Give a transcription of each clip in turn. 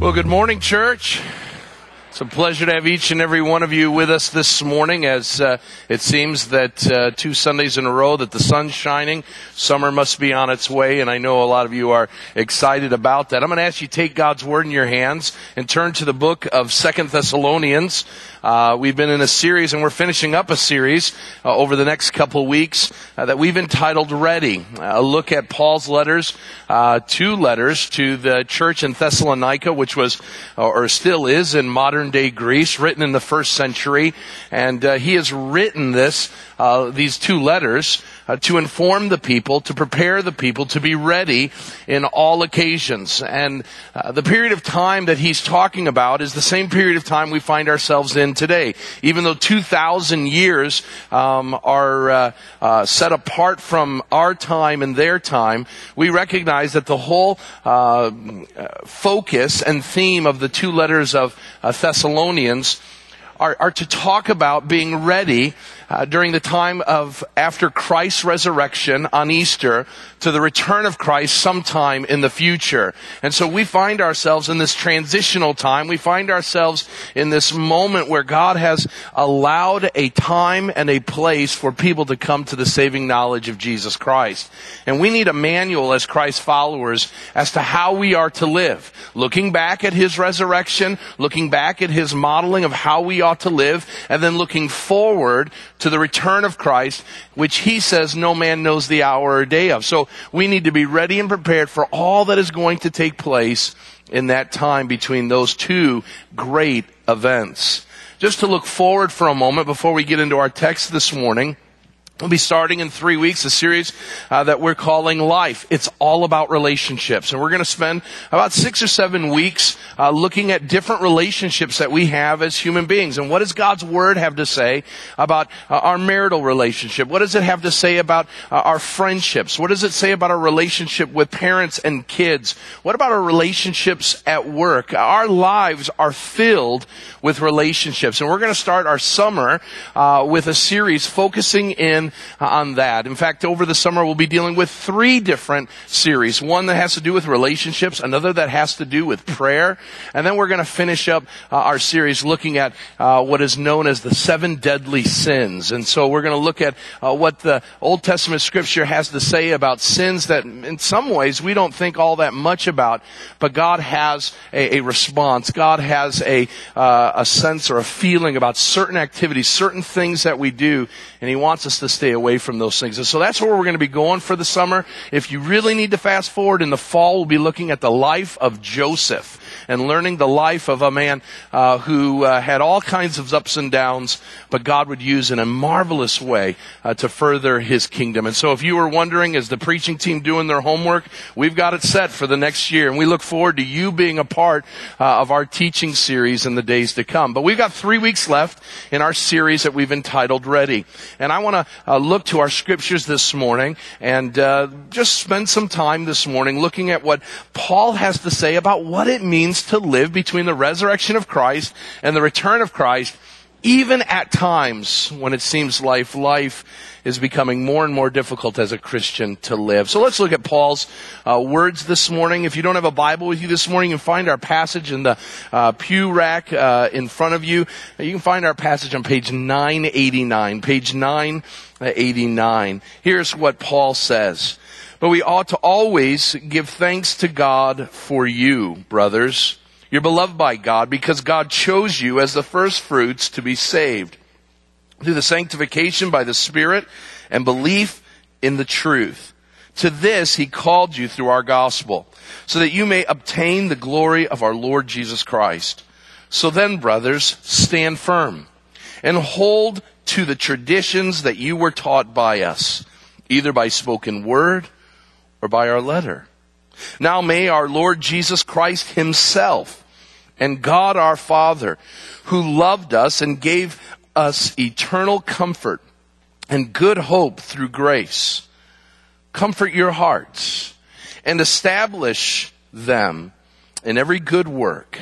Well, good morning, church. It's a pleasure to have each and every one of you with us this morning as uh, it seems that uh, two Sundays in a row that the sun's shining. Summer must be on its way, and I know a lot of you are excited about that. I'm going to ask you to take God's Word in your hands and turn to the book of Second Thessalonians. Uh, we've been in a series, and we're finishing up a series uh, over the next couple weeks uh, that we've entitled "Ready." A look at Paul's letters, uh, two letters to the church in Thessalonica, which was or still is in modern day Greece, written in the first century, and uh, he has written this uh, these two letters uh, to inform the people, to prepare the people to be ready in all occasions. And uh, the period of time that he's talking about is the same period of time we find ourselves in today. Even though 2,000 years um, are uh, uh, set apart from our time and their time, we recognize that the whole uh, focus and theme of the two letters of uh, Thessalonians are, are to talk about being ready uh, during the time of after Christ's resurrection on Easter to the return of Christ sometime in the future. And so we find ourselves in this transitional time. We find ourselves in this moment where God has allowed a time and a place for people to come to the saving knowledge of Jesus Christ. And we need a manual as Christ followers as to how we are to live. Looking back at His resurrection, looking back at His modeling of how we ought to live, and then looking forward to the return of Christ, which He says no man knows the hour or day of. So we need to be ready and prepared for all that is going to take place in that time between those two great events. Just to look forward for a moment before we get into our text this morning, We'll be starting in three weeks a series uh, that we're calling Life. It's all about relationships, and we're going to spend about six or seven weeks uh, looking at different relationships that we have as human beings. And what does God's Word have to say about uh, our marital relationship? What does it have to say about uh, our friendships? What does it say about our relationship with parents and kids? What about our relationships at work? Our lives are filled with relationships, and we're going to start our summer uh, with a series focusing in on that. In fact, over the summer we'll be dealing with three different series. One that has to do with relationships, another that has to do with prayer, and then we're going to finish up uh, our series looking at uh, what is known as the seven deadly sins. And so we're going to look at uh, what the Old Testament scripture has to say about sins that in some ways we don't think all that much about, but God has a, a response. God has a, uh, a sense or a feeling about certain activities, certain things that we do, and He wants us to stay away from those things. And so that's where we're going to be going for the summer. If you really need to fast forward in the fall, we'll be looking at the life of Joseph and learning the life of a man uh, who uh, had all kinds of ups and downs, but God would use in a marvelous way uh, to further His kingdom. And so, if you were wondering, is the preaching team doing their homework? We've got it set for the next year, and we look forward to you being a part uh, of our teaching series in the days to come. But we've got three weeks left in our series that we've entitled "Ready," and I want to uh, look to our scriptures this morning and uh, just spend some time this morning looking at what Paul has to say about what it means means to live between the resurrection of Christ and the return of Christ, even at times when it seems life, life is becoming more and more difficult as a Christian to live. So let's look at Paul's uh, words this morning. If you don't have a Bible with you this morning, you can find our passage in the uh, pew rack uh, in front of you. You can find our passage on page 989. Page 989. Here's what Paul says. But we ought to always give thanks to God for you, brothers. You're beloved by God because God chose you as the first fruits to be saved through the sanctification by the Spirit and belief in the truth. To this he called you through our gospel, so that you may obtain the glory of our Lord Jesus Christ. So then, brothers, stand firm and hold to the traditions that you were taught by us, either by spoken word or by our letter. Now may our Lord Jesus Christ himself and God our Father, who loved us and gave us eternal comfort and good hope through grace, comfort your hearts and establish them in every good work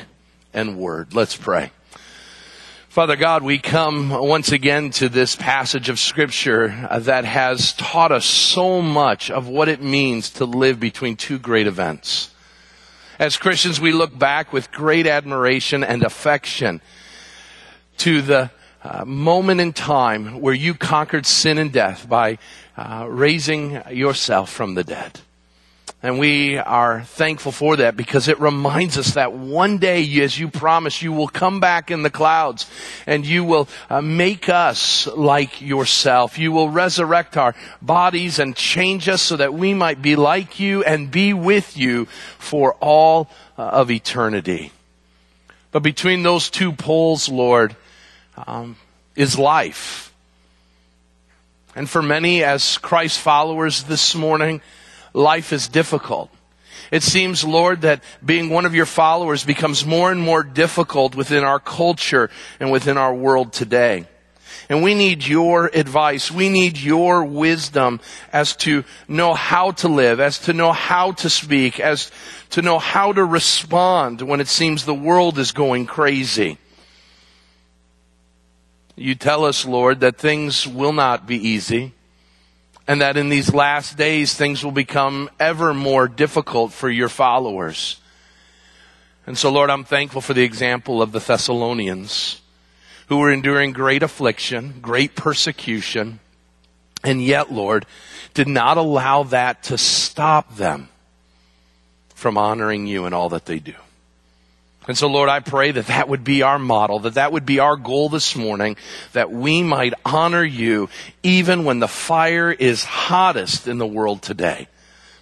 and word. Let's pray. Father God, we come once again to this passage of scripture that has taught us so much of what it means to live between two great events. As Christians, we look back with great admiration and affection to the uh, moment in time where you conquered sin and death by uh, raising yourself from the dead. And we are thankful for that because it reminds us that one day, as you promise, you will come back in the clouds and you will uh, make us like yourself. You will resurrect our bodies and change us so that we might be like you and be with you for all uh, of eternity. But between those two poles, Lord, um, is life. And for many as Christ followers this morning, life is difficult. It seems, Lord, that being one of your followers becomes more and more difficult within our culture and within our world today. And we need your advice. We need your wisdom as to know how to live, as to know how to speak, as to know how to respond when it seems the world is going crazy. You tell us, Lord, that things will not be easy and that in these last days things will become ever more difficult for your followers. And so, Lord, I'm thankful for the example of the Thessalonians who were enduring great affliction, great persecution, and yet, Lord, did not allow that to stop them from honoring you in all that they do. And so, Lord, I pray that that would be our model, that that would be our goal this morning, that we might honor you even when the fire is hottest in the world today,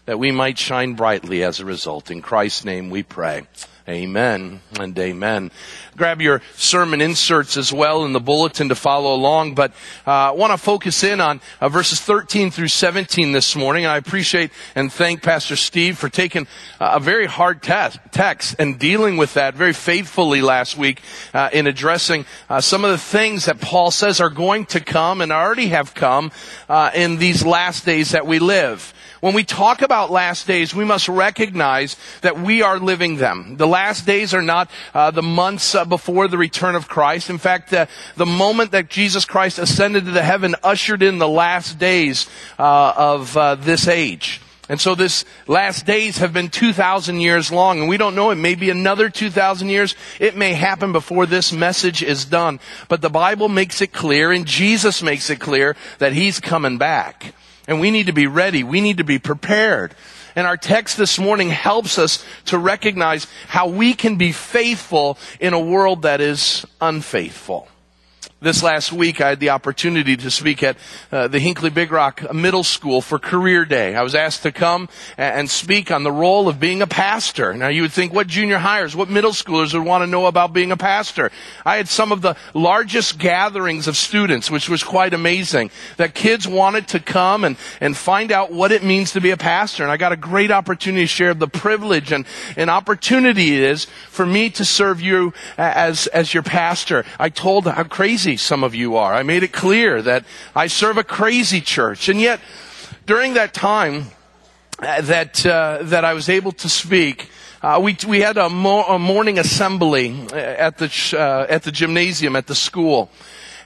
that we might shine brightly as a result. In Christ's name we pray. Amen and amen. Grab your sermon inserts as well in the bulletin to follow along, but uh, I want to focus in on uh, verses 13 through 17 this morning. And I appreciate and thank Pastor Steve for taking uh, a very hard text and dealing with that very faithfully last week uh, in addressing uh, some of the things that Paul says are going to come and already have come uh, in these last days that we live. When we talk about last days, we must recognize that we are living them. The last days are not uh, the months uh, before the return of Christ. In fact, uh, the moment that Jesus Christ ascended to the heaven ushered in the last days uh, of uh, this age. And so this last days have been 2,000 years long, and we don't know, it may be another 2,000 years. It may happen before this message is done. But the Bible makes it clear, and Jesus makes it clear, that He's coming back. And we need to be ready. We need to be prepared. And our text this morning helps us to recognize how we can be faithful in a world that is unfaithful. This last week, I had the opportunity to speak at uh, the Hinckley Big Rock Middle School for Career Day. I was asked to come and speak on the role of being a pastor. Now, you would think, what junior hires, what middle schoolers would want to know about being a pastor? I had some of the largest gatherings of students, which was quite amazing. That kids wanted to come and, and find out what it means to be a pastor. And I got a great opportunity to share the privilege and an opportunity it is for me to serve you as, as your pastor. I told how crazy some of you are. I made it clear that I serve a crazy church. And yet, during that time uh, that, uh, that I was able to speak, uh, we, we had a, mo- a, morning assembly uh, at the, uh, at the gymnasium at the school.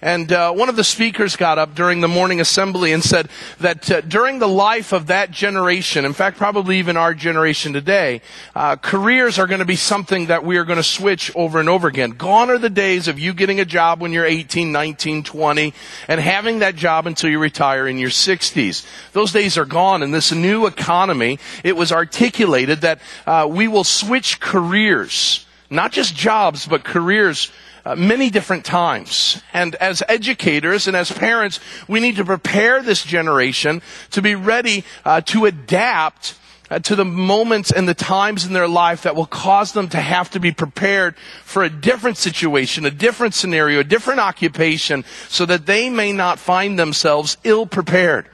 And uh, one of the speakers got up during the morning assembly and said that uh, during the life of that generation, in fact, probably even our generation today, uh, careers are going to be something that we are going to switch over and over again. Gone are the days of you getting a job when you're 18, 19, 20, and having that job until you retire in your 60s. Those days are gone. In this new economy, it was articulated that uh, we will switch careers, not just jobs, but careers uh, many different times. And as educators and as parents, we need to prepare this generation to be ready uh, to adapt uh, to the moments and the times in their life that will cause them to have to be prepared for a different situation, a different scenario, a different occupation, so that they may not find themselves ill prepared.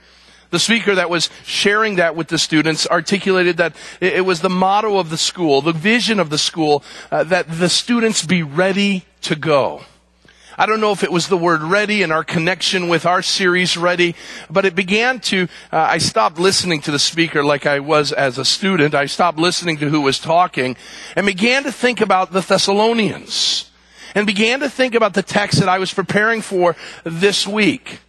The speaker that was sharing that with the students articulated that it was the motto of the school, the vision of the school, uh, that the students be ready to go. I don't know if it was the word ready and our connection with our series ready, but it began to, uh, I stopped listening to the speaker like I was as a student. I stopped listening to who was talking and began to think about the Thessalonians and began to think about the text that I was preparing for this week.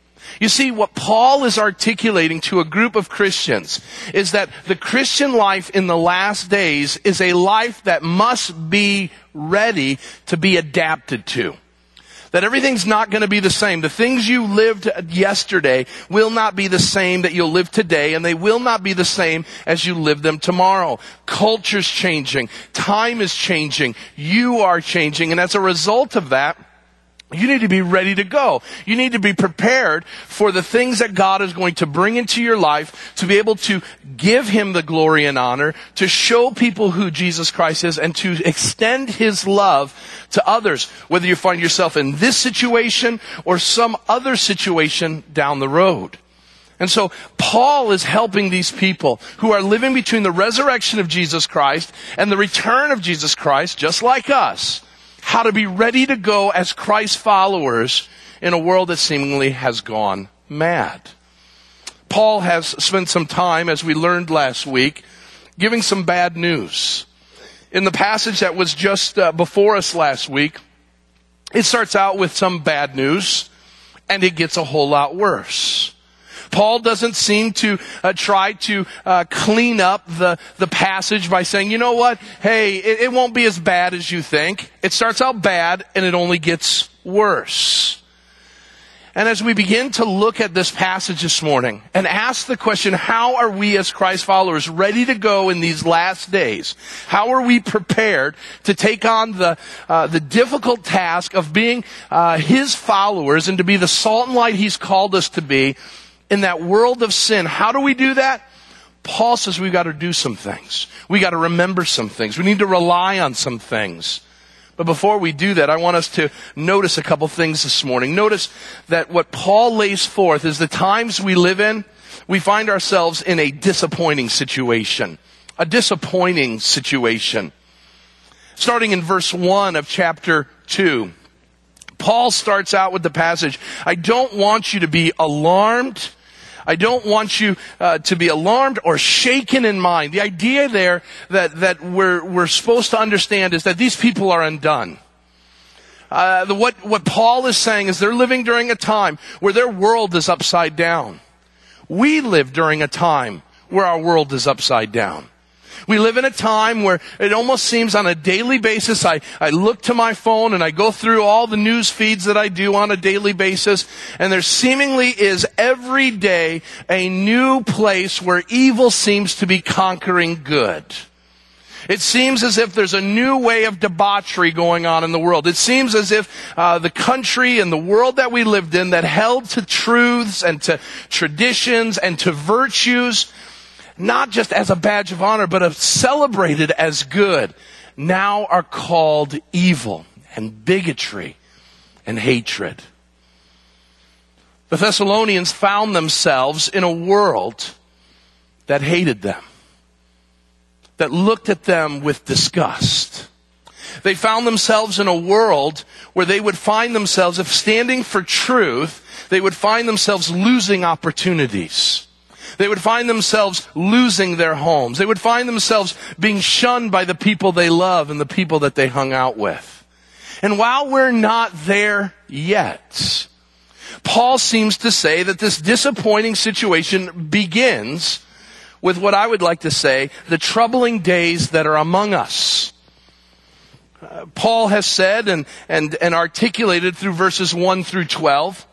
You see, what Paul is articulating to a group of Christians is that the Christian life in the last days is a life that must be ready to be adapted to. That everything's not going to be the same. The things you lived yesterday will not be the same that you'll live today, and they will not be the same as you live them tomorrow. Culture's changing. Time is changing. You are changing. And as a result of that, you need to be ready to go. You need to be prepared for the things that God is going to bring into your life to be able to give Him the glory and honor, to show people who Jesus Christ is, and to extend His love to others, whether you find yourself in this situation or some other situation down the road. And so Paul is helping these people who are living between the resurrection of Jesus Christ and the return of Jesus Christ, just like us how to be ready to go as Christ followers in a world that seemingly has gone mad. Paul has spent some time, as we learned last week, giving some bad news. In the passage that was just uh, before us last week, it starts out with some bad news, and it gets a whole lot worse. Paul doesn't seem to uh, try to uh, clean up the, the passage by saying, you know what? Hey, it, it won't be as bad as you think. It starts out bad and it only gets worse. And as we begin to look at this passage this morning and ask the question, how are we as Christ followers ready to go in these last days? How are we prepared to take on the, uh, the difficult task of being uh, His followers and to be the salt and light He's called us to be in that world of sin. How do we do that? Paul says we've got to do some things. We got to remember some things. We need to rely on some things. But before we do that, I want us to notice a couple things this morning. Notice that what Paul lays forth is the times we live in, we find ourselves in a disappointing situation. A disappointing situation. Starting in verse 1 of chapter 2. Paul starts out with the passage, I don't want you to be alarmed I don't want you uh, to be alarmed or shaken in mind. The idea there that, that we're, we're supposed to understand is that these people are undone. Uh, the, what, what Paul is saying is they're living during a time where their world is upside down. We live during a time where our world is upside down. We live in a time where it almost seems on a daily basis, I, I look to my phone and I go through all the news feeds that I do on a daily basis, and there seemingly is every day a new place where evil seems to be conquering good. It seems as if there's a new way of debauchery going on in the world. It seems as if uh, the country and the world that we lived in that held to truths and to traditions and to virtues not just as a badge of honor, but celebrated as good, now are called evil and bigotry and hatred. The Thessalonians found themselves in a world that hated them, that looked at them with disgust. They found themselves in a world where they would find themselves, if standing for truth, they would find themselves losing opportunities. They would find themselves losing their homes. They would find themselves being shunned by the people they love and the people that they hung out with. And while we're not there yet, Paul seems to say that this disappointing situation begins with what I would like to say, the troubling days that are among us. Uh, Paul has said and, and, and articulated through verses 1 through 12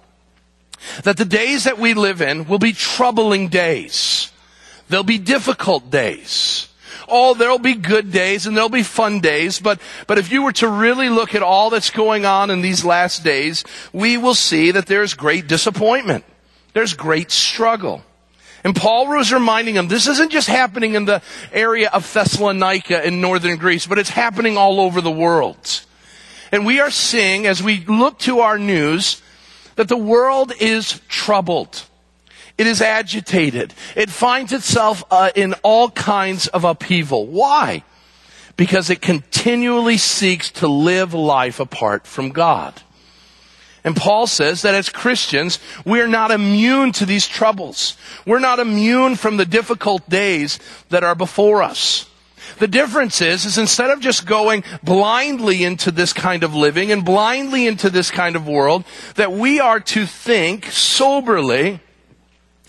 that the days that we live in will be troubling days. They'll be difficult days. Oh, there'll be good days and there'll be fun days, but, but if you were to really look at all that's going on in these last days, we will see that there's great disappointment. There's great struggle. And Paul was reminding them, this isn't just happening in the area of Thessalonica in northern Greece, but it's happening all over the world. And we are seeing, as we look to our news, that the world is troubled. It is agitated. It finds itself uh, in all kinds of upheaval. Why? Because it continually seeks to live life apart from God. And Paul says that as Christians, we're not immune to these troubles. We're not immune from the difficult days that are before us. The difference is, is instead of just going blindly into this kind of living and blindly into this kind of world, that we are to think soberly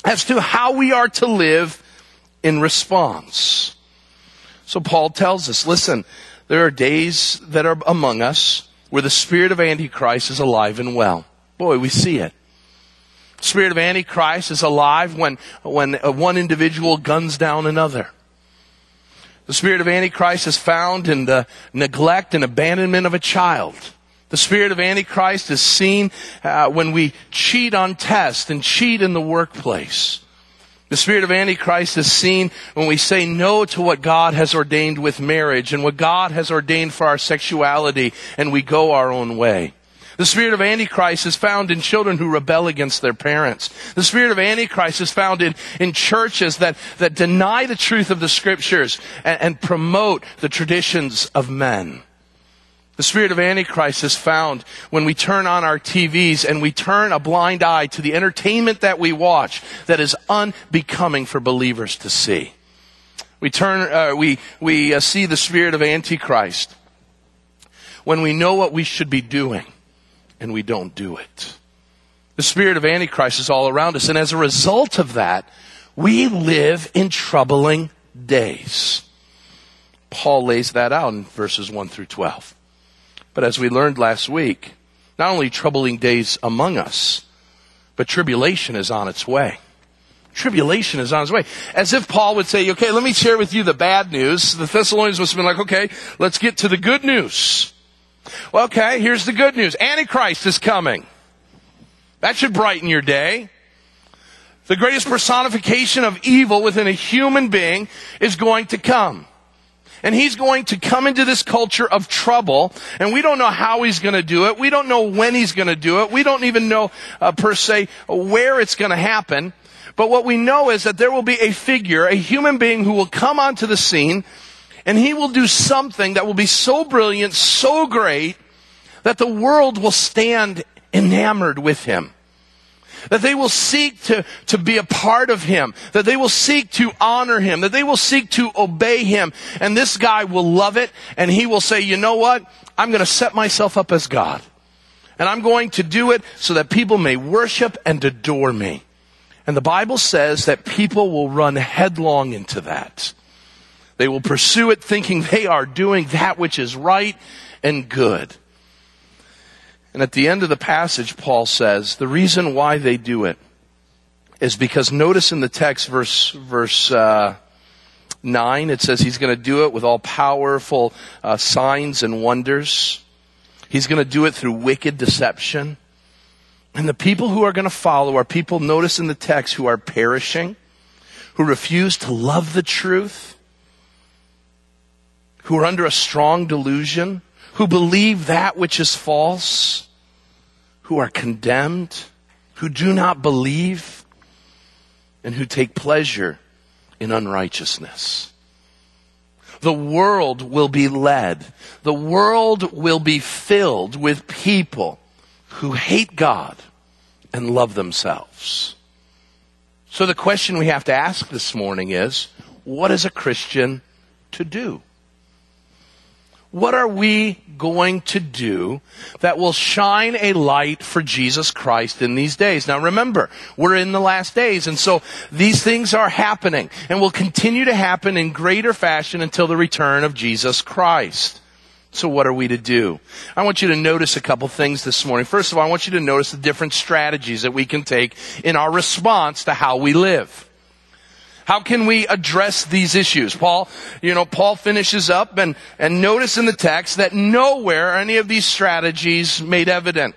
as to how we are to live in response. So Paul tells us, listen, there are days that are among us where the spirit of Antichrist is alive and well. Boy, we see it. Spirit of Antichrist is alive when, when uh, one individual guns down another. The spirit of Antichrist is found in the neglect and abandonment of a child. The spirit of Antichrist is seen uh, when we cheat on tests and cheat in the workplace. The spirit of Antichrist is seen when we say no to what God has ordained with marriage and what God has ordained for our sexuality and we go our own way. The spirit of Antichrist is found in children who rebel against their parents. The spirit of Antichrist is found in, in churches that, that deny the truth of the scriptures and, and promote the traditions of men. The spirit of Antichrist is found when we turn on our TVs and we turn a blind eye to the entertainment that we watch that is unbecoming for believers to see. We turn, uh, we, we uh, see the spirit of Antichrist when we know what we should be doing and we don't do it. The spirit of Antichrist is all around us. And as a result of that, we live in troubling days. Paul lays that out in verses 1 through 12. But as we learned last week, not only troubling days among us, but tribulation is on its way. Tribulation is on its way. As if Paul would say, okay, let me share with you the bad news. The Thessalonians must have been like, okay, let's get to the good news. Well, okay, here's the good news. Antichrist is coming. That should brighten your day. The greatest personification of evil within a human being is going to come. And he's going to come into this culture of trouble, and we don't know how he's going to do it. We don't know when he's going to do it. We don't even know, uh, per se, where it's going to happen. But what we know is that there will be a figure, a human being who will come onto the scene and he will do something that will be so brilliant, so great, that the world will stand enamored with him. That they will seek to, to be a part of him. That they will seek to honor him. That they will seek to obey him. And this guy will love it and he will say, you know what? I'm going to set myself up as God. And I'm going to do it so that people may worship and adore me. And the Bible says that people will run headlong into that. They will pursue it thinking they are doing that which is right and good. And at the end of the passage, Paul says, the reason why they do it is because notice in the text, verse, verse, uh, 9, it says he's going to do it with all powerful uh, signs and wonders. He's going to do it through wicked deception. And the people who are going to follow are people, notice in the text, who are perishing, who refuse to love the truth, who are under a strong delusion, who believe that which is false, who are condemned, who do not believe, and who take pleasure in unrighteousness. The world will be led. The world will be filled with people who hate God and love themselves. So the question we have to ask this morning is, what is a Christian to do? What are we going to do that will shine a light for Jesus Christ in these days? Now remember, we're in the last days, and so these things are happening and will continue to happen in greater fashion until the return of Jesus Christ. So what are we to do? I want you to notice a couple things this morning. First of all, I want you to notice the different strategies that we can take in our response to how we live. How can we address these issues? Paul, you know, Paul finishes up and, and notice in the text that nowhere are any of these strategies made evident.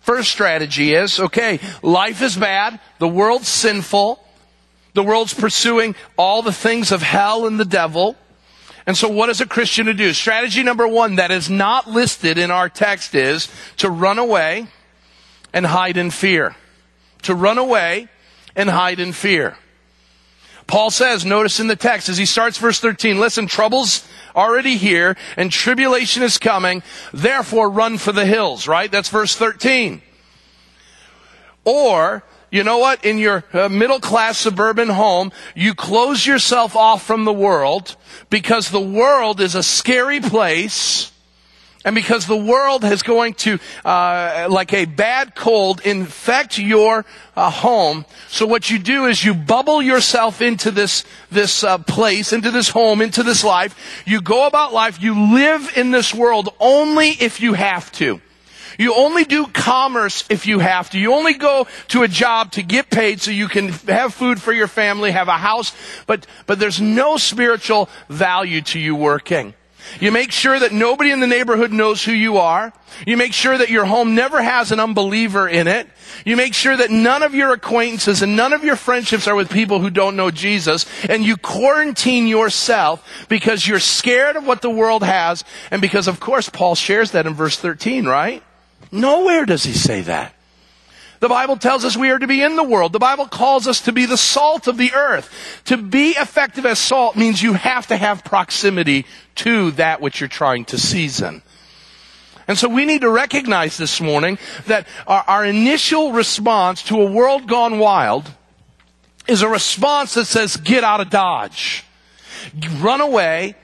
First strategy is, okay, life is bad, the world's sinful, the world's pursuing all the things of hell and the devil. And so what is a Christian to do? Strategy number one that is not listed in our text is to run away and hide in fear. To run away and hide in fear. Paul says, notice in the text as he starts verse 13, listen, trouble's already here and tribulation is coming, therefore run for the hills, right? That's verse 13. Or, you know what? In your uh, middle class suburban home, you close yourself off from the world because the world is a scary place. And because the world is going to, uh, like a bad cold, infect your uh, home. So what you do is you bubble yourself into this, this uh, place, into this home, into this life. You go about life. You live in this world only if you have to. You only do commerce if you have to. You only go to a job to get paid so you can have food for your family, have a house, but, but there's no spiritual value to you working. You make sure that nobody in the neighborhood knows who you are. You make sure that your home never has an unbeliever in it. You make sure that none of your acquaintances and none of your friendships are with people who don't know Jesus. And you quarantine yourself because you're scared of what the world has. And because, of course, Paul shares that in verse 13, right? Nowhere does he say that. The Bible tells us we are to be in the world. The Bible calls us to be the salt of the earth. To be effective as salt means you have to have proximity to that which you're trying to season. And so we need to recognize this morning that our, our initial response to a world gone wild is a response that says, get out of Dodge. Run away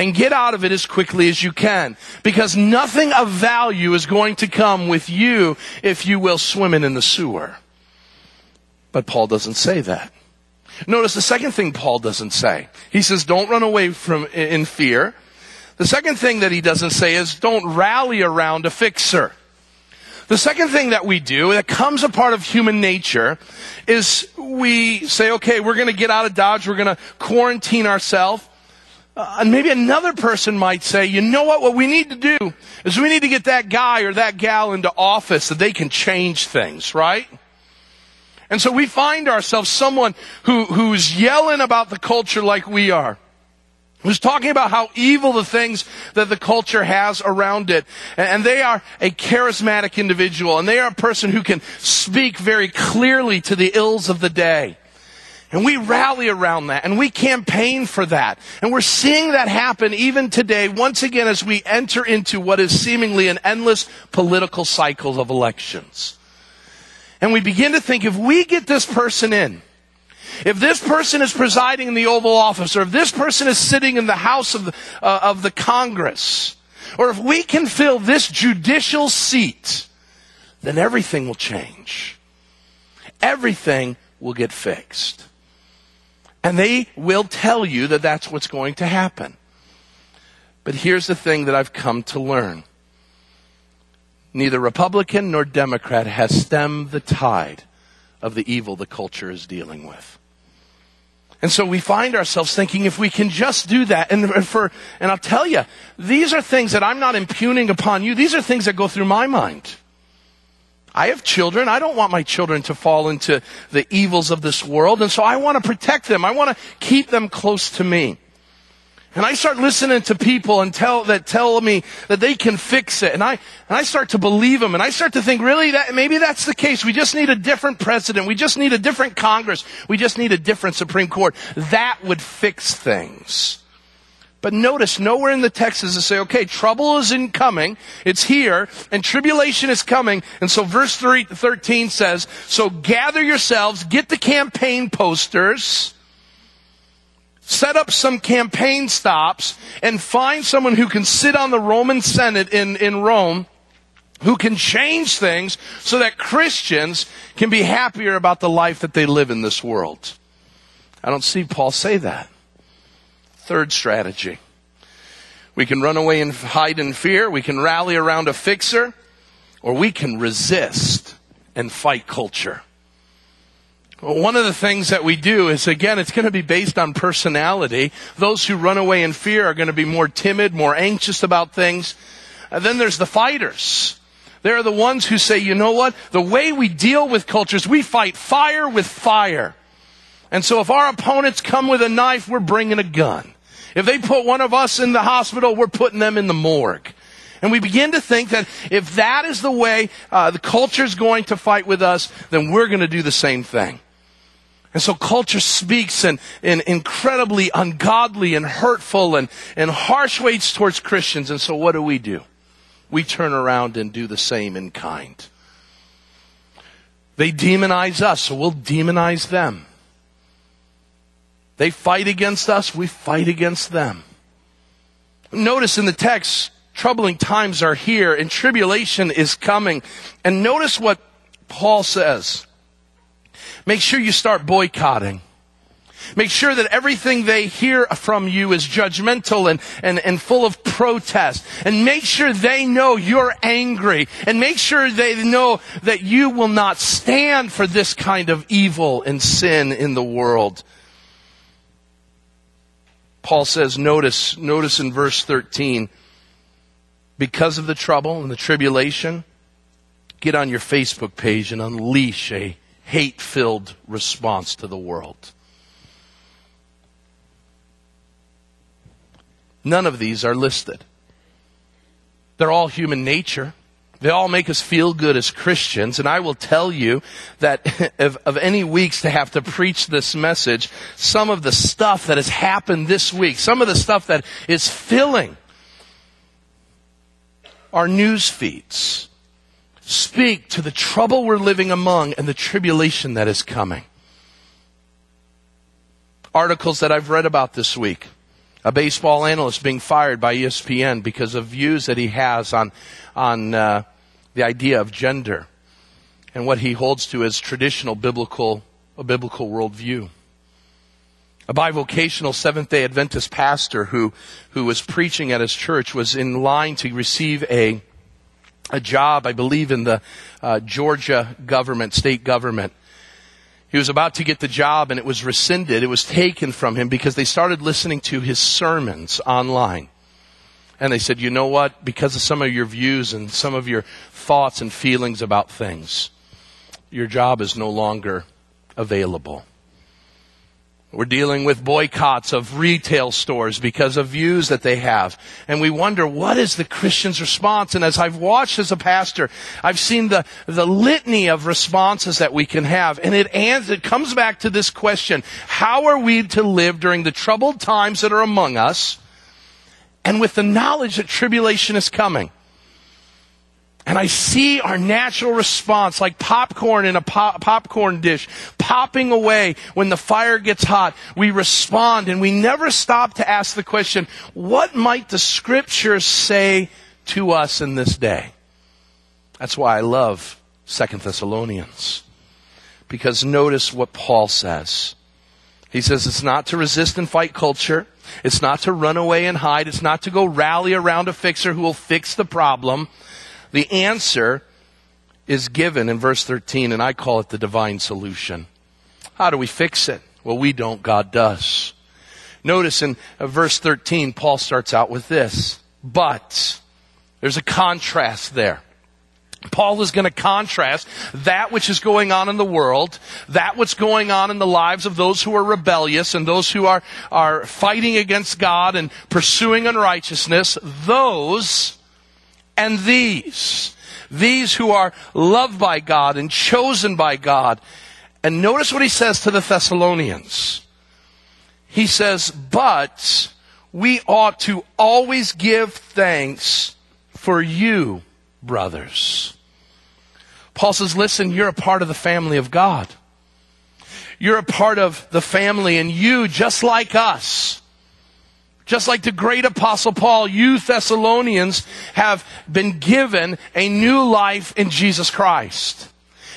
and get out of it as quickly as you can. Because nothing of value is going to come with you if you will swimming in the sewer. But Paul doesn't say that. Notice the second thing Paul doesn't say. He says, don't run away from, in fear. The second thing that he doesn't say is, don't rally around a fixer. The second thing that we do that comes a part of human nature is we say, okay, we're going to get out of Dodge. We're going to quarantine ourselves. Uh, and maybe another person might say, you know what, what we need to do is we need to get that guy or that gal into office so they can change things, right? And so we find ourselves someone who, who's yelling about the culture like we are. Who's talking about how evil the things that the culture has around it. And they are a charismatic individual and they are a person who can speak very clearly to the ills of the day. And we rally around that and we campaign for that. And we're seeing that happen even today, once again, as we enter into what is seemingly an endless political cycle of elections. And we begin to think if we get this person in, if this person is presiding in the Oval Office, or if this person is sitting in the House of the, uh, of the Congress, or if we can fill this judicial seat, then everything will change. Everything will get fixed. And they will tell you that that's what's going to happen. But here's the thing that I've come to learn. Neither Republican nor Democrat has stemmed the tide of the evil the culture is dealing with. And so we find ourselves thinking if we can just do that, and for, and I'll tell you, these are things that I'm not impugning upon you. These are things that go through my mind. I have children. I don't want my children to fall into the evils of this world. And so I want to protect them. I want to keep them close to me. And I start listening to people and tell, that tell me that they can fix it. And I, and I start to believe them. And I start to think, really, that, maybe that's the case. We just need a different president. We just need a different Congress. We just need a different Supreme Court. That would fix things. But notice nowhere in the text does it say, okay, trouble is incoming. It's here and tribulation is coming. And so verse 3, 13 says, so gather yourselves, get the campaign posters, set up some campaign stops and find someone who can sit on the Roman Senate in, in Rome who can change things so that Christians can be happier about the life that they live in this world. I don't see Paul say that. Third strategy. We can run away and hide in fear. We can rally around a fixer or we can resist and fight culture. Well, one of the things that we do is again, it's going to be based on personality. Those who run away in fear are going to be more timid, more anxious about things. And then there's the fighters. They're the ones who say, you know what? The way we deal with cultures, we fight fire with fire. And so if our opponents come with a knife, we're bringing a gun. If they put one of us in the hospital, we're putting them in the morgue. And we begin to think that if that is the way uh, the culture is going to fight with us, then we're going to do the same thing. And so culture speaks in, in incredibly ungodly and hurtful and, and harsh ways towards Christians. And so what do we do? We turn around and do the same in kind. They demonize us, so we'll demonize them. They fight against us, we fight against them. Notice in the text, troubling times are here and tribulation is coming. And notice what Paul says. Make sure you start boycotting. Make sure that everything they hear from you is judgmental and, and, and full of protest. And make sure they know you're angry. And make sure they know that you will not stand for this kind of evil and sin in the world. Paul says, notice, notice in verse 13, because of the trouble and the tribulation, get on your Facebook page and unleash a hate filled response to the world. None of these are listed. They're all human nature. They all make us feel good as Christians. And I will tell you that of, of, any weeks to have to preach this message, some of the stuff that has happened this week, some of the stuff that is filling our news feeds, speak to the trouble we're living among and the tribulation that is coming. Articles that I've read about this week a baseball analyst being fired by ESPN because of views that he has on on uh, the idea of gender and what he holds to as traditional biblical a biblical worldview. A bivocational Seventh Day Adventist pastor who who was preaching at his church was in line to receive a a job, I believe, in the uh, Georgia government, state government. He was about to get the job and it was rescinded. It was taken from him because they started listening to his sermons online. And they said, you know what? Because of some of your views and some of your thoughts and feelings about things, your job is no longer available. We're dealing with boycotts of retail stores because of views that they have. And we wonder, what is the Christian's response? And as I've watched as a pastor, I've seen the, the litany of responses that we can have. And it, ends, it comes back to this question. How are we to live during the troubled times that are among us and with the knowledge that tribulation is coming? And I see our natural response like popcorn in a pop- popcorn dish popping away when the fire gets hot. We respond and we never stop to ask the question, what might the scriptures say to us in this day? That's why I love Second Thessalonians. Because notice what Paul says. He says it's not to resist and fight culture. It's not to run away and hide. It's not to go rally around a fixer who will fix the problem. The answer is given in verse 13, and I call it the divine solution. How do we fix it? Well, we don't, God does. Notice in uh, verse 13, Paul starts out with this, but there's a contrast there. Paul is going to contrast that which is going on in the world, that what's going on in the lives of those who are rebellious and those who are, are fighting against God and pursuing unrighteousness, those and these. These who are loved by God and chosen by God. And notice what he says to the Thessalonians. He says, but we ought to always give thanks for you, brothers. Paul says, listen, you're a part of the family of God. You're a part of the family and you, just like us, just like the great apostle Paul, you Thessalonians have been given a new life in Jesus Christ.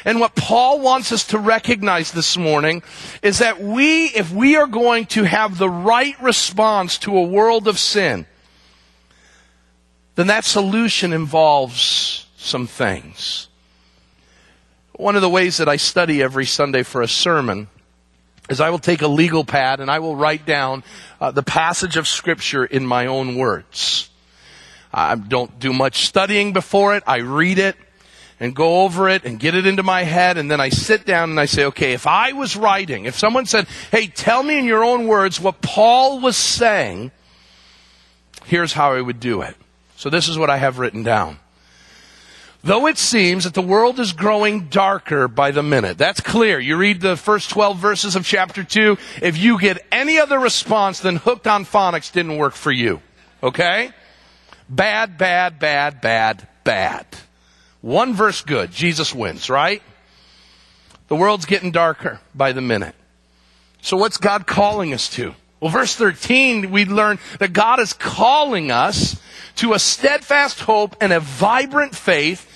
And what Paul wants us to recognize this morning is that we, if we are going to have the right response to a world of sin, then that solution involves some things. One of the ways that I study every Sunday for a sermon is I will take a legal pad and I will write down uh, the passage of scripture in my own words. I don't do much studying before it. I read it and go over it and get it into my head and then I sit down and I say, okay, if I was writing, if someone said, hey, tell me in your own words what Paul was saying, here's how I would do it. So this is what I have written down. Though it seems that the world is growing darker by the minute. That's clear. You read the first 12 verses of chapter 2. If you get any other response than hooked on phonics didn't work for you. Okay? Bad, bad, bad, bad, bad. One verse good. Jesus wins, right? The world's getting darker by the minute. So what's God calling us to? Well, verse 13, we learn that God is calling us to a steadfast hope and a vibrant faith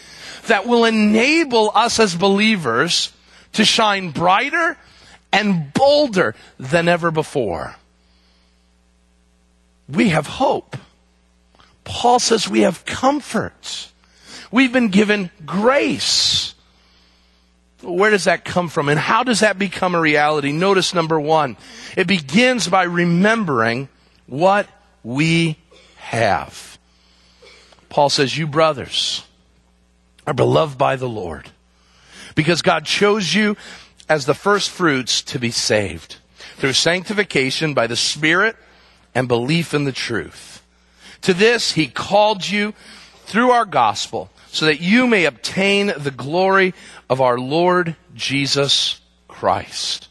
that will enable us as believers to shine brighter and bolder than ever before. We have hope. Paul says we have comfort. We've been given grace. Where does that come from? And how does that become a reality? Notice number one. It begins by remembering what we have. Paul says, you brothers are beloved by the Lord because God chose you as the first fruits to be saved through sanctification by the Spirit and belief in the truth. To this, He called you through our gospel so that you may obtain the glory of our Lord Jesus Christ.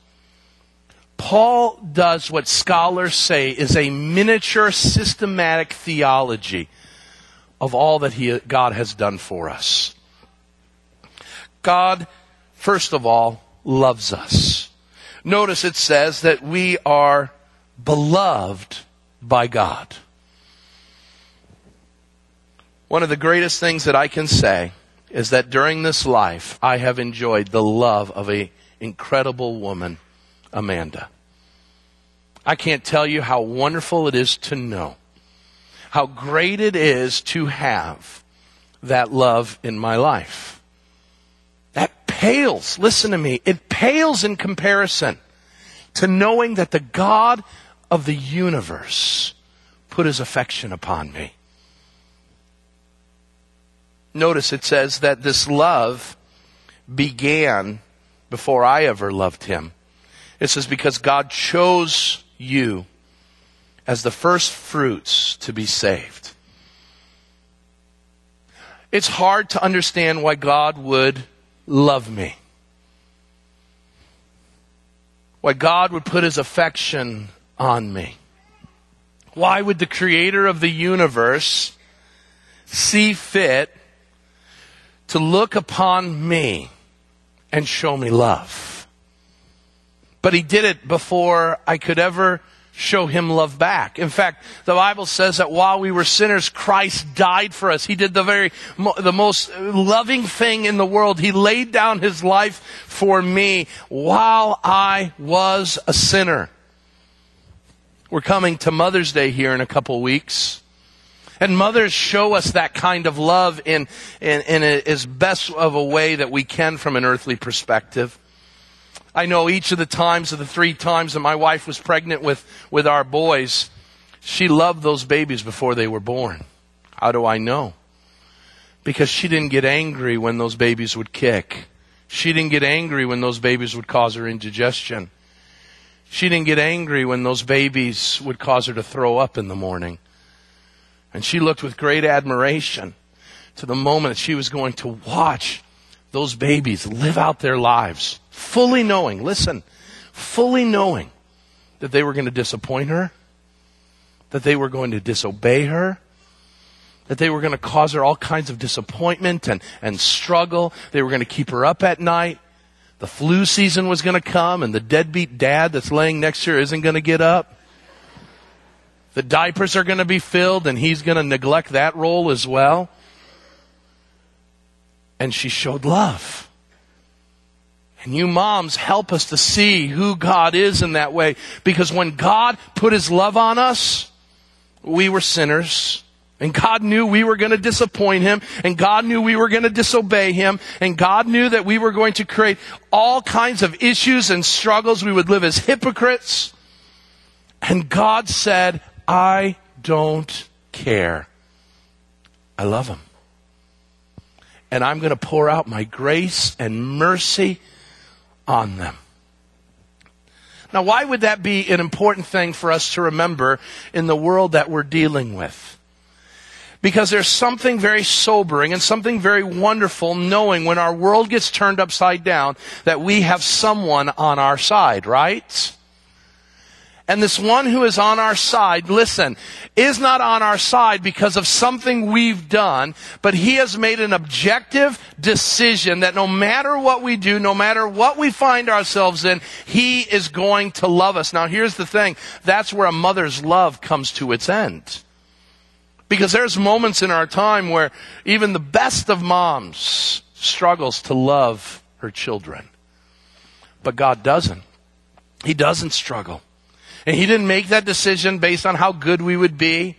Paul does what scholars say is a miniature systematic theology of all that he, God has done for us. God, first of all, loves us. Notice it says that we are beloved by God. One of the greatest things that I can say is that during this life, I have enjoyed the love of an incredible woman, Amanda. I can't tell you how wonderful it is to know, how great it is to have that love in my life. That pales, listen to me, it pales in comparison to knowing that the God of the universe put his affection upon me. Notice it says that this love began before I ever loved him. It says, because God chose you as the first fruits to be saved. It's hard to understand why God would love me. Why God would put his affection on me. Why would the creator of the universe see fit to look upon me and show me love. But he did it before I could ever show him love back. In fact, the Bible says that while we were sinners, Christ died for us. He did the very, the most loving thing in the world. He laid down his life for me while I was a sinner. We're coming to Mother's Day here in a couple weeks. And mothers show us that kind of love in, in, in as best of a way that we can from an earthly perspective. I know each of the times of the three times that my wife was pregnant with, with our boys, she loved those babies before they were born. How do I know? Because she didn't get angry when those babies would kick. She didn't get angry when those babies would cause her indigestion. She didn't get angry when those babies would cause her to throw up in the morning. And she looked with great admiration to the moment that she was going to watch those babies live out their lives, fully knowing, listen, fully knowing that they were going to disappoint her, that they were going to disobey her, that they were going to cause her all kinds of disappointment and, and struggle. They were going to keep her up at night. The flu season was going to come and the deadbeat dad that's laying next to her isn't going to get up. The diapers are going to be filled and he's going to neglect that role as well. And she showed love. And you moms help us to see who God is in that way. Because when God put his love on us, we were sinners. And God knew we were going to disappoint Him, and God knew we were going to disobey Him, and God knew that we were going to create all kinds of issues and struggles. We would live as hypocrites. And God said, I don't care. I love him. And I'm going to pour out my grace and mercy on them. Now, why would that be an important thing for us to remember in the world that we're dealing with? Because there's something very sobering and something very wonderful knowing when our world gets turned upside down that we have someone on our side, right? And this one who is on our side, listen, is not on our side because of something we've done, but he has made an objective decision that no matter what we do, no matter what we find ourselves in, he is going to love us. Now here's the thing. That's where a mother's love comes to its end. Because there's moments in our time where even the best of moms struggles to love her children. But God doesn't. He doesn't struggle. And he didn't make that decision based on how good we would be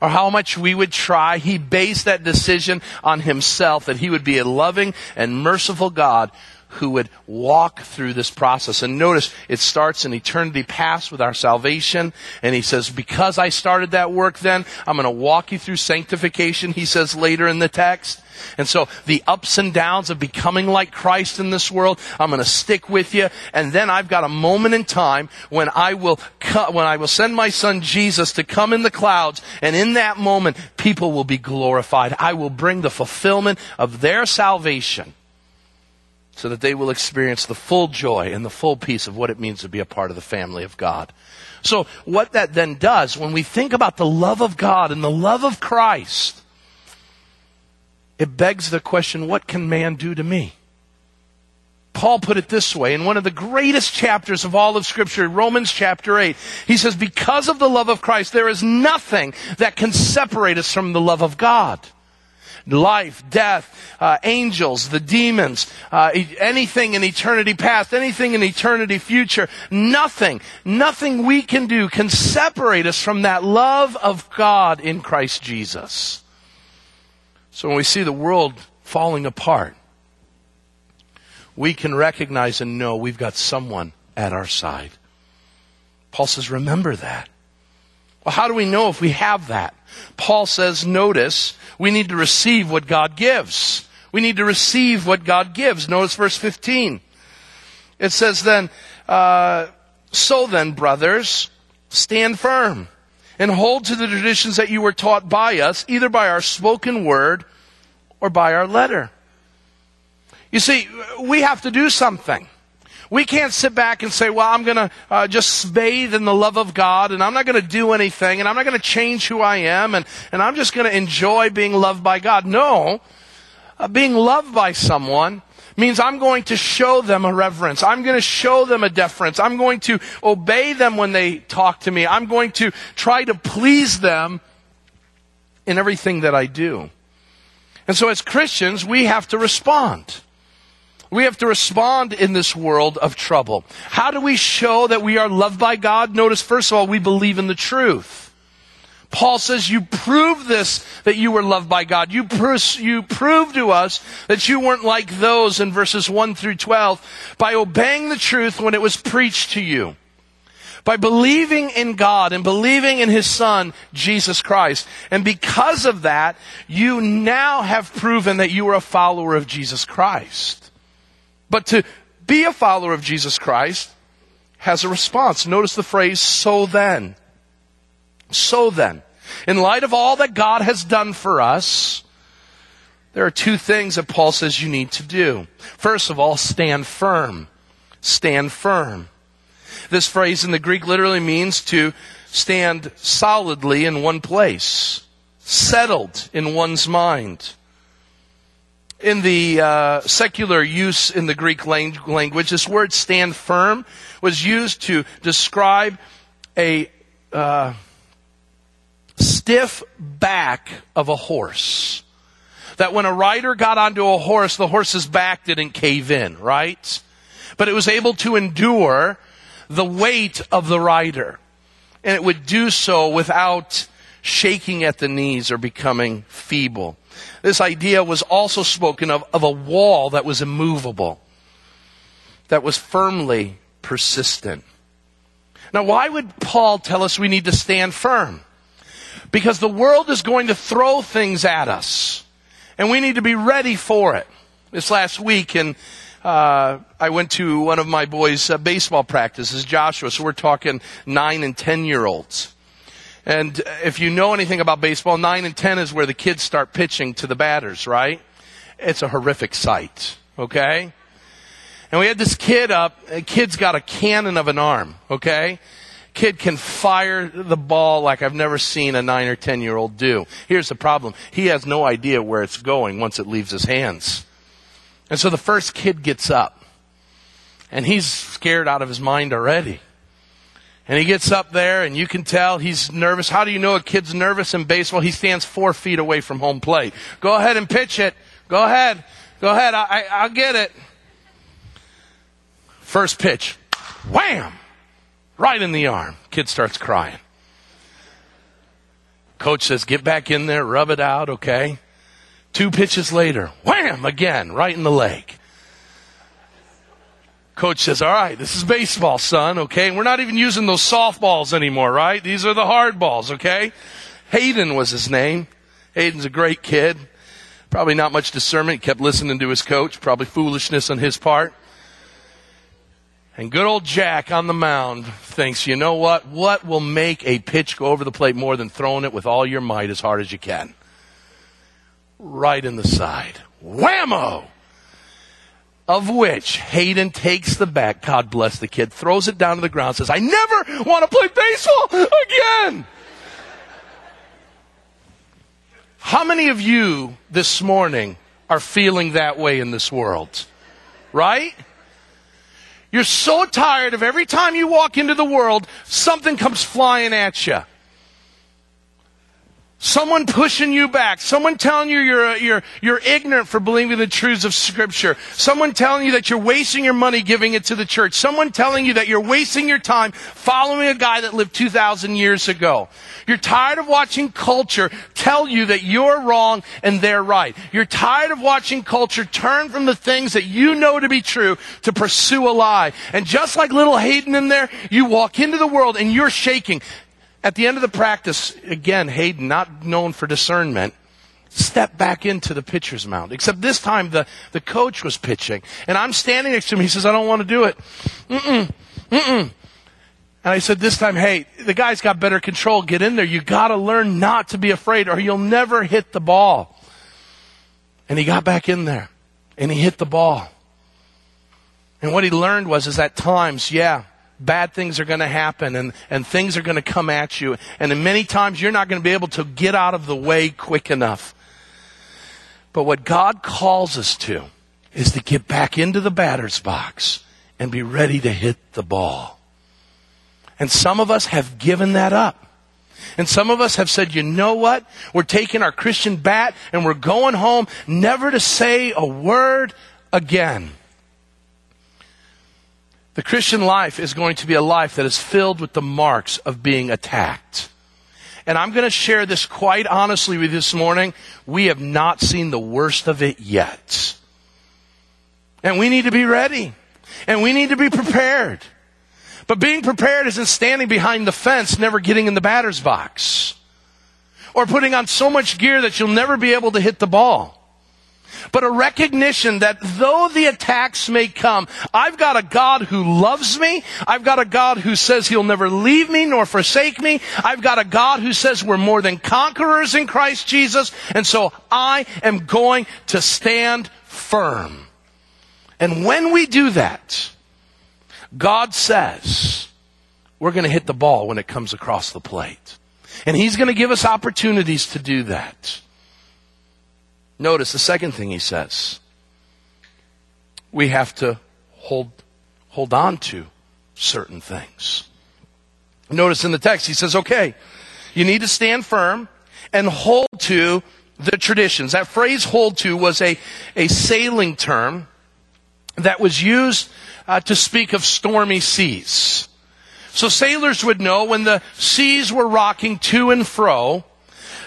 or how much we would try. He based that decision on himself that he would be a loving and merciful God who would walk through this process. And notice it starts in eternity past with our salvation. And he says, because I started that work then, I'm going to walk you through sanctification, he says later in the text. And so the ups and downs of becoming like Christ in this world, I'm going to stick with you. And then I've got a moment in time when I will cut, when I will send my son Jesus to come in the clouds. And in that moment, people will be glorified. I will bring the fulfillment of their salvation so that they will experience the full joy and the full peace of what it means to be a part of the family of God. So what that then does, when we think about the love of God and the love of Christ, it begs the question, what can man do to me? Paul put it this way in one of the greatest chapters of all of scripture, Romans chapter 8. He says, because of the love of Christ, there is nothing that can separate us from the love of God life, death, uh, angels, the demons, uh, anything in eternity past, anything in eternity future, nothing, nothing we can do can separate us from that love of God in Christ Jesus. So when we see the world falling apart, we can recognize and know we've got someone at our side. Paul says, remember that. Well, how do we know if we have that? Paul says, notice, we need to receive what God gives. We need to receive what God gives. Notice verse 15. It says then, uh, so then, brothers, stand firm and hold to the traditions that you were taught by us, either by our spoken word or by our letter. You see, we have to do something. We can't sit back and say, well, I'm going to uh, just bathe in the love of God and I'm not going to do anything and I'm not going to change who I am and, and I'm just going to enjoy being loved by God. No. Uh, being loved by someone means I'm going to show them a reverence. I'm going to show them a deference. I'm going to obey them when they talk to me. I'm going to try to please them in everything that I do. And so as Christians, we have to respond. We have to respond in this world of trouble. How do we show that we are loved by God? Notice, first of all, we believe in the truth. Paul says, you prove this, that you were loved by God. You, you prove to us that you weren't like those in verses 1 through 12 by obeying the truth when it was preached to you. By believing in God and believing in His Son, Jesus Christ. And because of that, you now have proven that you are a follower of Jesus Christ. But to be a follower of Jesus Christ has a response. Notice the phrase, so then. So then. In light of all that God has done for us, there are two things that Paul says you need to do. First of all, stand firm. Stand firm. This phrase in the Greek literally means to stand solidly in one place, settled in one's mind in the uh, secular use in the Greek language, this word stand firm was used to describe a uh, stiff back of a horse. That when a rider got onto a horse, the horse's back didn't cave in, right? But it was able to endure the weight of the rider. And it would do so without shaking at the knees or becoming feeble. This idea was also spoken of, of a wall that was immovable, that was firmly persistent. Now, why would Paul tell us we need to stand firm? Because the world is going to throw things at us, and we need to be ready for it. This last week, and uh, I went to one of my boys' uh, baseball practices, Joshua. So we're talking nine and ten year olds. And if you know anything about baseball, 9 and 10 is where the kids start pitching to the batters, right? It's a horrific sight, okay? And we had this kid up, a kid's got a cannon of an arm, okay? kid can fire the ball like I've never seen a nine or ten year old do. Here's the problem. He has no idea where it's going once it leaves his hands. And so the first kid gets up and he's scared out of his mind already. And he gets up there and you can tell he's nervous. How do you know a kid's nervous in baseball? He stands four feet away from home plate. Go ahead and pitch it. Go ahead. Go ahead. I, I, will get it. First pitch. Wham! Right in the arm. Kid starts crying. Coach says, get back in there, rub it out, okay? Two pitches later, wham! Again, right in the leg. Coach says, all right, this is baseball, son, okay? We're not even using those softballs anymore, right? These are the hard balls, okay? Hayden was his name. Hayden's a great kid. Probably not much discernment. He kept listening to his coach. Probably foolishness on his part. And good old Jack on the mound thinks, you know what? What will make a pitch go over the plate more than throwing it with all your might as hard as you can? Right in the side. Whammo! Of which Hayden takes the bat, God bless the kid, throws it down to the ground, says, I never want to play baseball again! How many of you this morning are feeling that way in this world? Right? You're so tired of every time you walk into the world, something comes flying at you. Someone pushing you back. Someone telling you you're, uh, you're, you're ignorant for believing the truths of scripture. Someone telling you that you're wasting your money giving it to the church. Someone telling you that you're wasting your time following a guy that lived 2,000 years ago. You're tired of watching culture tell you that you're wrong and they're right. You're tired of watching culture turn from the things that you know to be true to pursue a lie. And just like little Hayden in there, you walk into the world and you're shaking. At the end of the practice, again, Hayden, not known for discernment, stepped back into the pitcher's mound. Except this time the, the coach was pitching. And I'm standing next to him. He says, I don't want to do it. Mm-mm. Mm-mm. And I said this time, hey, the guy's got better control. Get in there. You gotta learn not to be afraid or you'll never hit the ball. And he got back in there and he hit the ball. And what he learned was is at times, yeah, bad things are going to happen and, and things are going to come at you. And many times you're not going to be able to get out of the way quick enough. But what God calls us to is to get back into the batter's box and be ready to hit the ball. And some of us have given that up. And some of us have said, you know what? We're taking our Christian bat and we're going home never to say a word again. The Christian life is going to be a life that is filled with the marks of being attacked. And I'm going to share this quite honestly with you this morning. We have not seen the worst of it yet. And we need to be ready. And we need to be prepared. But being prepared isn't standing behind the fence, never getting in the batter's box. Or putting on so much gear that you'll never be able to hit the ball but a recognition that though the attacks may come, I've got a God who loves me. I've got a God who says he'll never leave me nor forsake me. I've got a God who says we're more than conquerors in Christ Jesus. And so I am going to stand firm. And when we do that, God says we're going to hit the ball when it comes across the plate. And He's going to give us opportunities to do that. Notice the second thing he says. We have to hold, hold on to certain things. Notice in the text, he says, okay, you need to stand firm and hold to the traditions. That phrase hold to was a, a sailing term that was used uh, to speak of stormy seas. So sailors would know when the seas were rocking to and fro,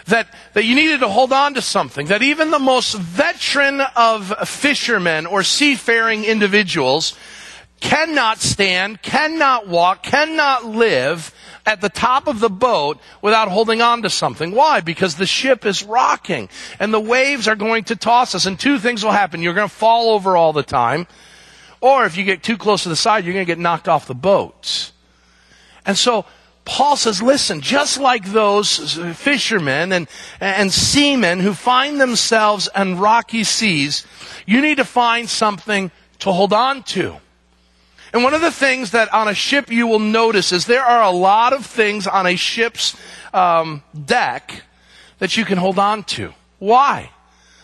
that, that you needed to hold on to something, that even the most veteran of fishermen or seafaring individuals cannot stand, cannot walk, cannot live at the top of the boat without holding on to something. Why? Because the ship is rocking and the waves are going to toss us and two things will happen. You're going to fall over all the time or if you get too close to the side, you're going to get knocked off the boat. And so Paul says, listen, just like those fishermen and, and seamen who find themselves on rocky seas, you need to find something to hold on to. And one of the things that on a ship you will notice is there are a lot of things on a ship's um, deck that you can hold on to. Why?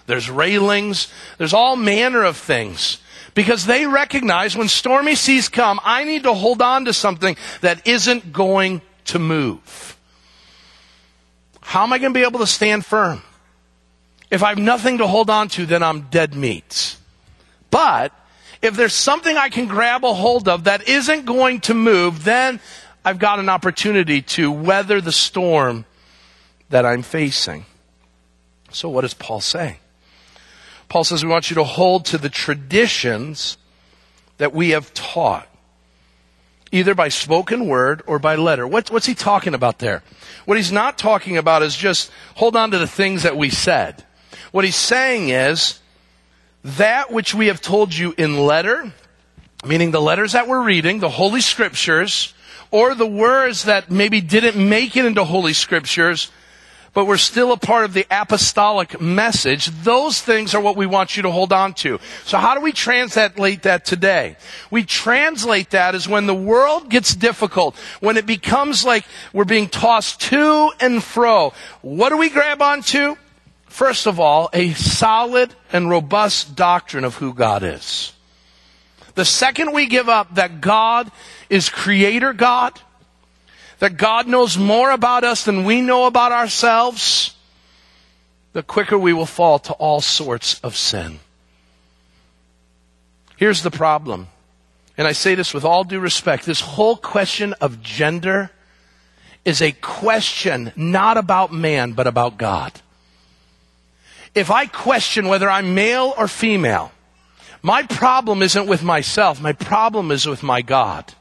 There's railings. There's all manner of things. Because they recognize when stormy seas come, I need to hold on to something that isn't going to move. How am I going to be able to stand firm? If I have nothing to hold on to, then I'm dead meat. But if there's something I can grab a hold of that isn't going to move, then I've got an opportunity to weather the storm that I'm facing. So what does Paul say? Paul says we want you to hold to the traditions that we have taught, either by spoken word or by letter. What, what's he talking about there? What he's not talking about is just hold on to the things that we said. What he's saying is that which we have told you in letter, meaning the letters that we're reading, the Holy Scriptures, or the words that maybe didn't make it into Holy Scriptures, but we're still a part of the apostolic message. Those things are what we want you to hold on to. So how do we translate that today? We translate that as when the world gets difficult, when it becomes like we're being tossed to and fro. What do we grab onto? First of all, a solid and robust doctrine of who God is. The second we give up that God is creator God, that God knows more about us than we know about ourselves, the quicker we will fall to all sorts of sin. Here's the problem. And I say this with all due respect. This whole question of gender is a question not about man, but about God. If I question whether I'm male or female, my problem isn't with myself. My problem is with my God.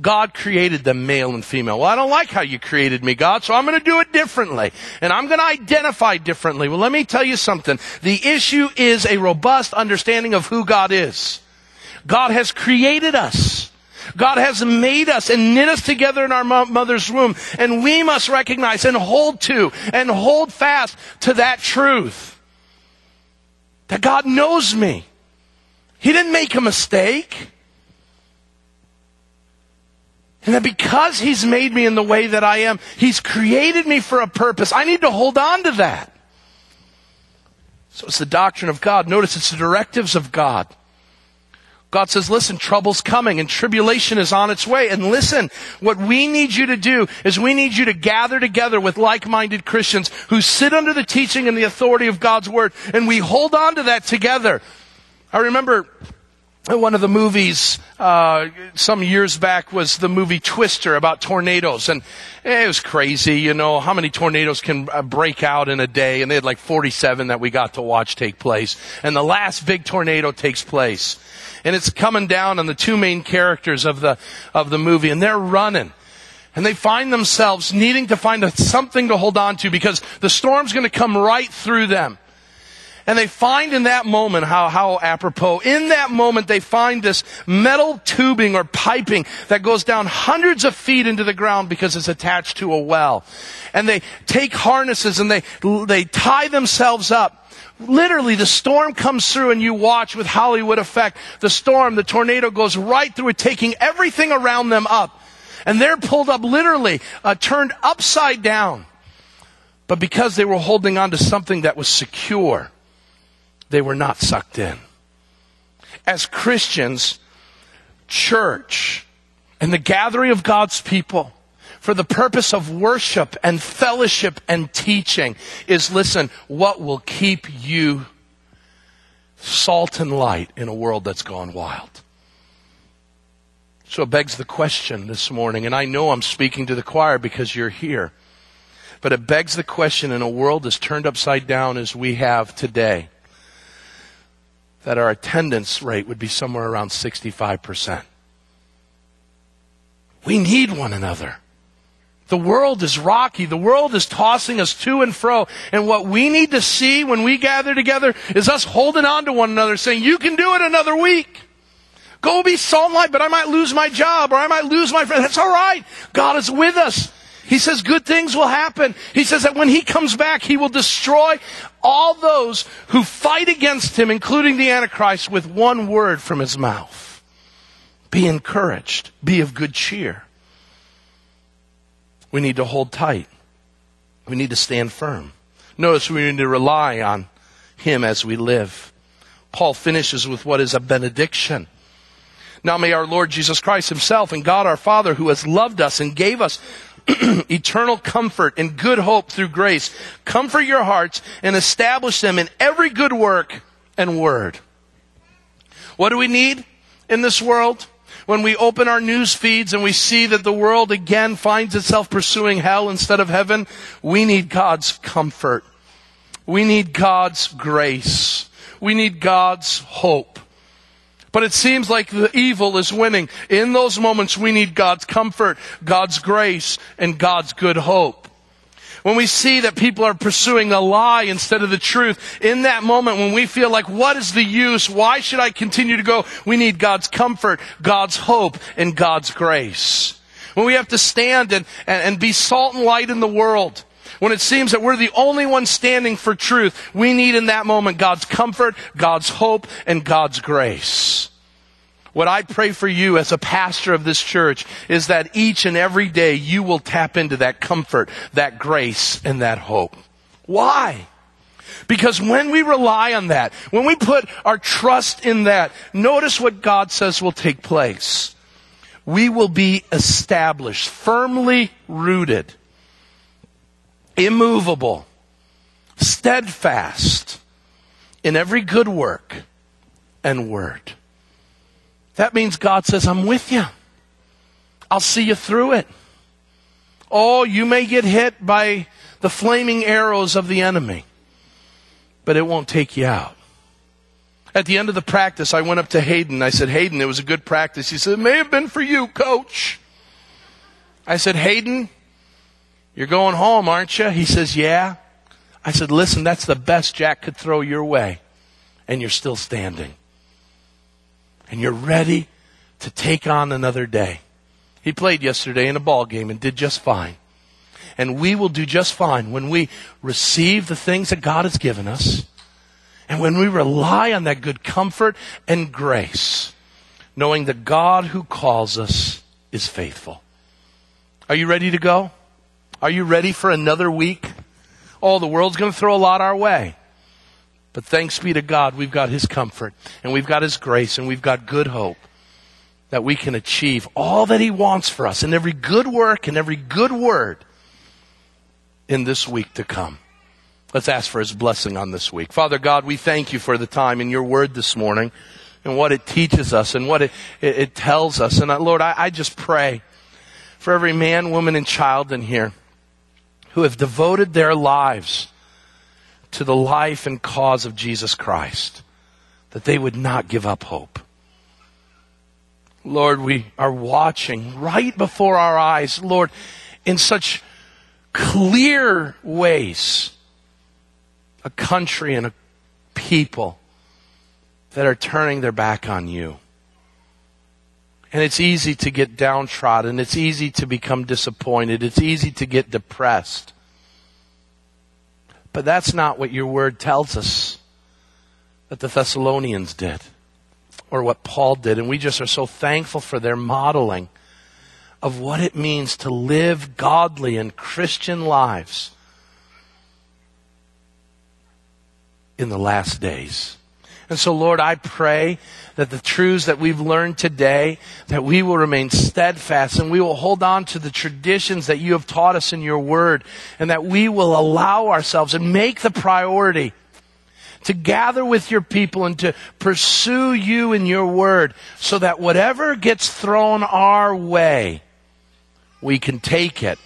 God created them male and female. Well, I don't like how you created me, God, so I'm going to do it differently. And I'm going to identify differently. Well, let me tell you something. The issue is a robust understanding of who God is. God has created us. God has made us and knit us together in our mother's womb. And we must recognize and hold to and hold fast to that truth. That God knows me. He didn't make a mistake. And that because He's made me in the way that I am, He's created me for a purpose. I need to hold on to that. So it's the doctrine of God. Notice it's the directives of God. God says, listen, trouble's coming and tribulation is on its way. And listen, what we need you to do is we need you to gather together with like-minded Christians who sit under the teaching and the authority of God's Word. And we hold on to that together. I remember one of the movies uh, some years back was the movie Twister about tornadoes, and it was crazy. You know how many tornadoes can uh, break out in a day, and they had like 47 that we got to watch take place. And the last big tornado takes place, and it's coming down on the two main characters of the of the movie, and they're running. And they find themselves needing to find something to hold on to because the storm's going to come right through them. And they find in that moment, how, how apropos, in that moment they find this metal tubing or piping that goes down hundreds of feet into the ground because it's attached to a well. And they take harnesses and they, they tie themselves up. Literally, the storm comes through and you watch with Hollywood effect. The storm, the tornado goes right through it, taking everything around them up. And they're pulled up literally, uh, turned upside down. But because they were holding on to something that was secure, they were not sucked in. As Christians, church and the gathering of God's people for the purpose of worship and fellowship and teaching is listen, what will keep you salt and light in a world that's gone wild? So it begs the question this morning, and I know I'm speaking to the choir because you're here, but it begs the question in a world as turned upside down as we have today that our attendance rate would be somewhere around 65%. We need one another. The world is rocky. The world is tossing us to and fro. And what we need to see when we gather together is us holding on to one another, saying, you can do it another week. Go be salt light, but I might lose my job or I might lose my friend. That's all right. God is with us. He says good things will happen. He says that when he comes back, he will destroy all those who fight against him, including the Antichrist, with one word from his mouth. Be encouraged. Be of good cheer. We need to hold tight. We need to stand firm. Notice we need to rely on Him as we live. Paul finishes with what is a benediction. Now may our Lord Jesus Christ Himself and God our Father, who has loved us and gave us eternal comfort and good hope through grace, comfort your hearts and establish them in every good work and word. What do we need in this world? when we open our news feeds and we see that the world again finds itself pursuing hell instead of heaven, we need God's comfort. We need God's grace. We need God's hope. But it seems like the evil is winning. In those moments, we need God's comfort, God's grace, and God's good hope when we see that people are pursuing a lie instead of the truth, in that moment when we feel like, what is the use? Why should I continue to go? We need God's comfort, God's hope, and God's grace. When we have to stand and, and, and be salt and light in the world, when it seems that we're the only ones standing for truth, we need in that moment God's comfort, God's hope, and God's grace. What I pray for you as a pastor of this church is that each and every day you will tap into that comfort, that grace, and that hope. Why? Because when we rely on that, when we put our trust in that, notice what God says will take place. We will be established, firmly rooted, immovable, steadfast in every good work and word. That means God says, I'm with you. I'll see you through it. Oh, you may get hit by the flaming arrows of the enemy, but it won't take you out. At the end of the practice, I went up to Hayden. I said, Hayden, it was a good practice. He said, it may have been for you, coach. I said, Hayden, you're going home, aren't you? He says, yeah. I said, listen, that's the best Jack could throw your way. And you're still standing and you're ready to take on another day. He played yesterday in a ball game and did just fine. And we will do just fine when we receive the things that God has given us and when we rely on that good comfort and grace, knowing that God who calls us is faithful. Are you ready to go? Are you ready for another week? Oh, the world's going to throw a lot our way. But thanks be to God, we've got His comfort and we've got His grace and we've got good hope that we can achieve all that He wants for us and every good work and every good word in this week to come. Let's ask for His blessing on this week. Father God, we thank you for the time in your word this morning and what it teaches us and what it, it, it tells us. And uh, Lord, I, I just pray for every man, woman, and child in here who have devoted their lives to the life and cause of Jesus Christ, that they would not give up hope. Lord, we are watching right before our eyes, Lord, in such clear ways, a country and a people that are turning their back on you. And it's easy to get downtrodden. It's easy to become disappointed. It's easy to get depressed. But that's not what your word tells us that the Thessalonians did or what Paul did. And we just are so thankful for their modeling of what it means to live godly and Christian lives in the last days. And so, Lord, I pray that the truths that we've learned today, that we will remain steadfast and we will hold on to the traditions that you have taught us in your word and that we will allow ourselves and make the priority to gather with your people and to pursue you in your word so that whatever gets thrown our way, we can take it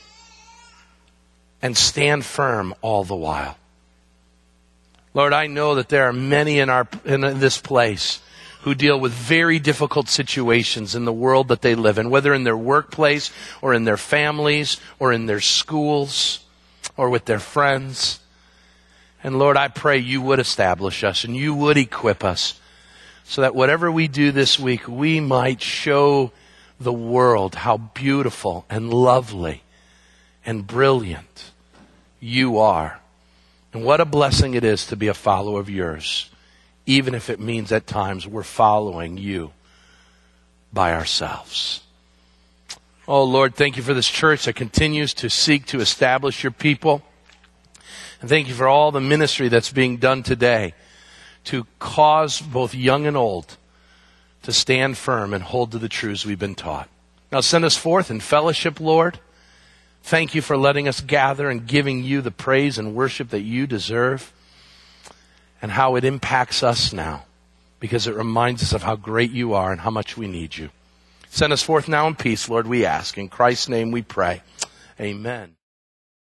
and stand firm all the while. Lord, I know that there are many in our, in this place who deal with very difficult situations in the world that they live in, whether in their workplace or in their families or in their schools or with their friends. And Lord, I pray you would establish us and you would equip us so that whatever we do this week, we might show the world how beautiful and lovely and brilliant you are. And what a blessing it is to be a follower of yours even if it means at times we're following you by ourselves. Oh Lord, thank you for this church that continues to seek to establish your people. And thank you for all the ministry that's being done today to cause both young and old to stand firm and hold to the truths we've been taught. Now send us forth in fellowship, Lord. Thank you for letting us gather and giving you the praise and worship that you deserve and how it impacts us now because it reminds us of how great you are and how much we need you. Send us forth now in peace, Lord, we ask. In Christ's name we pray. Amen.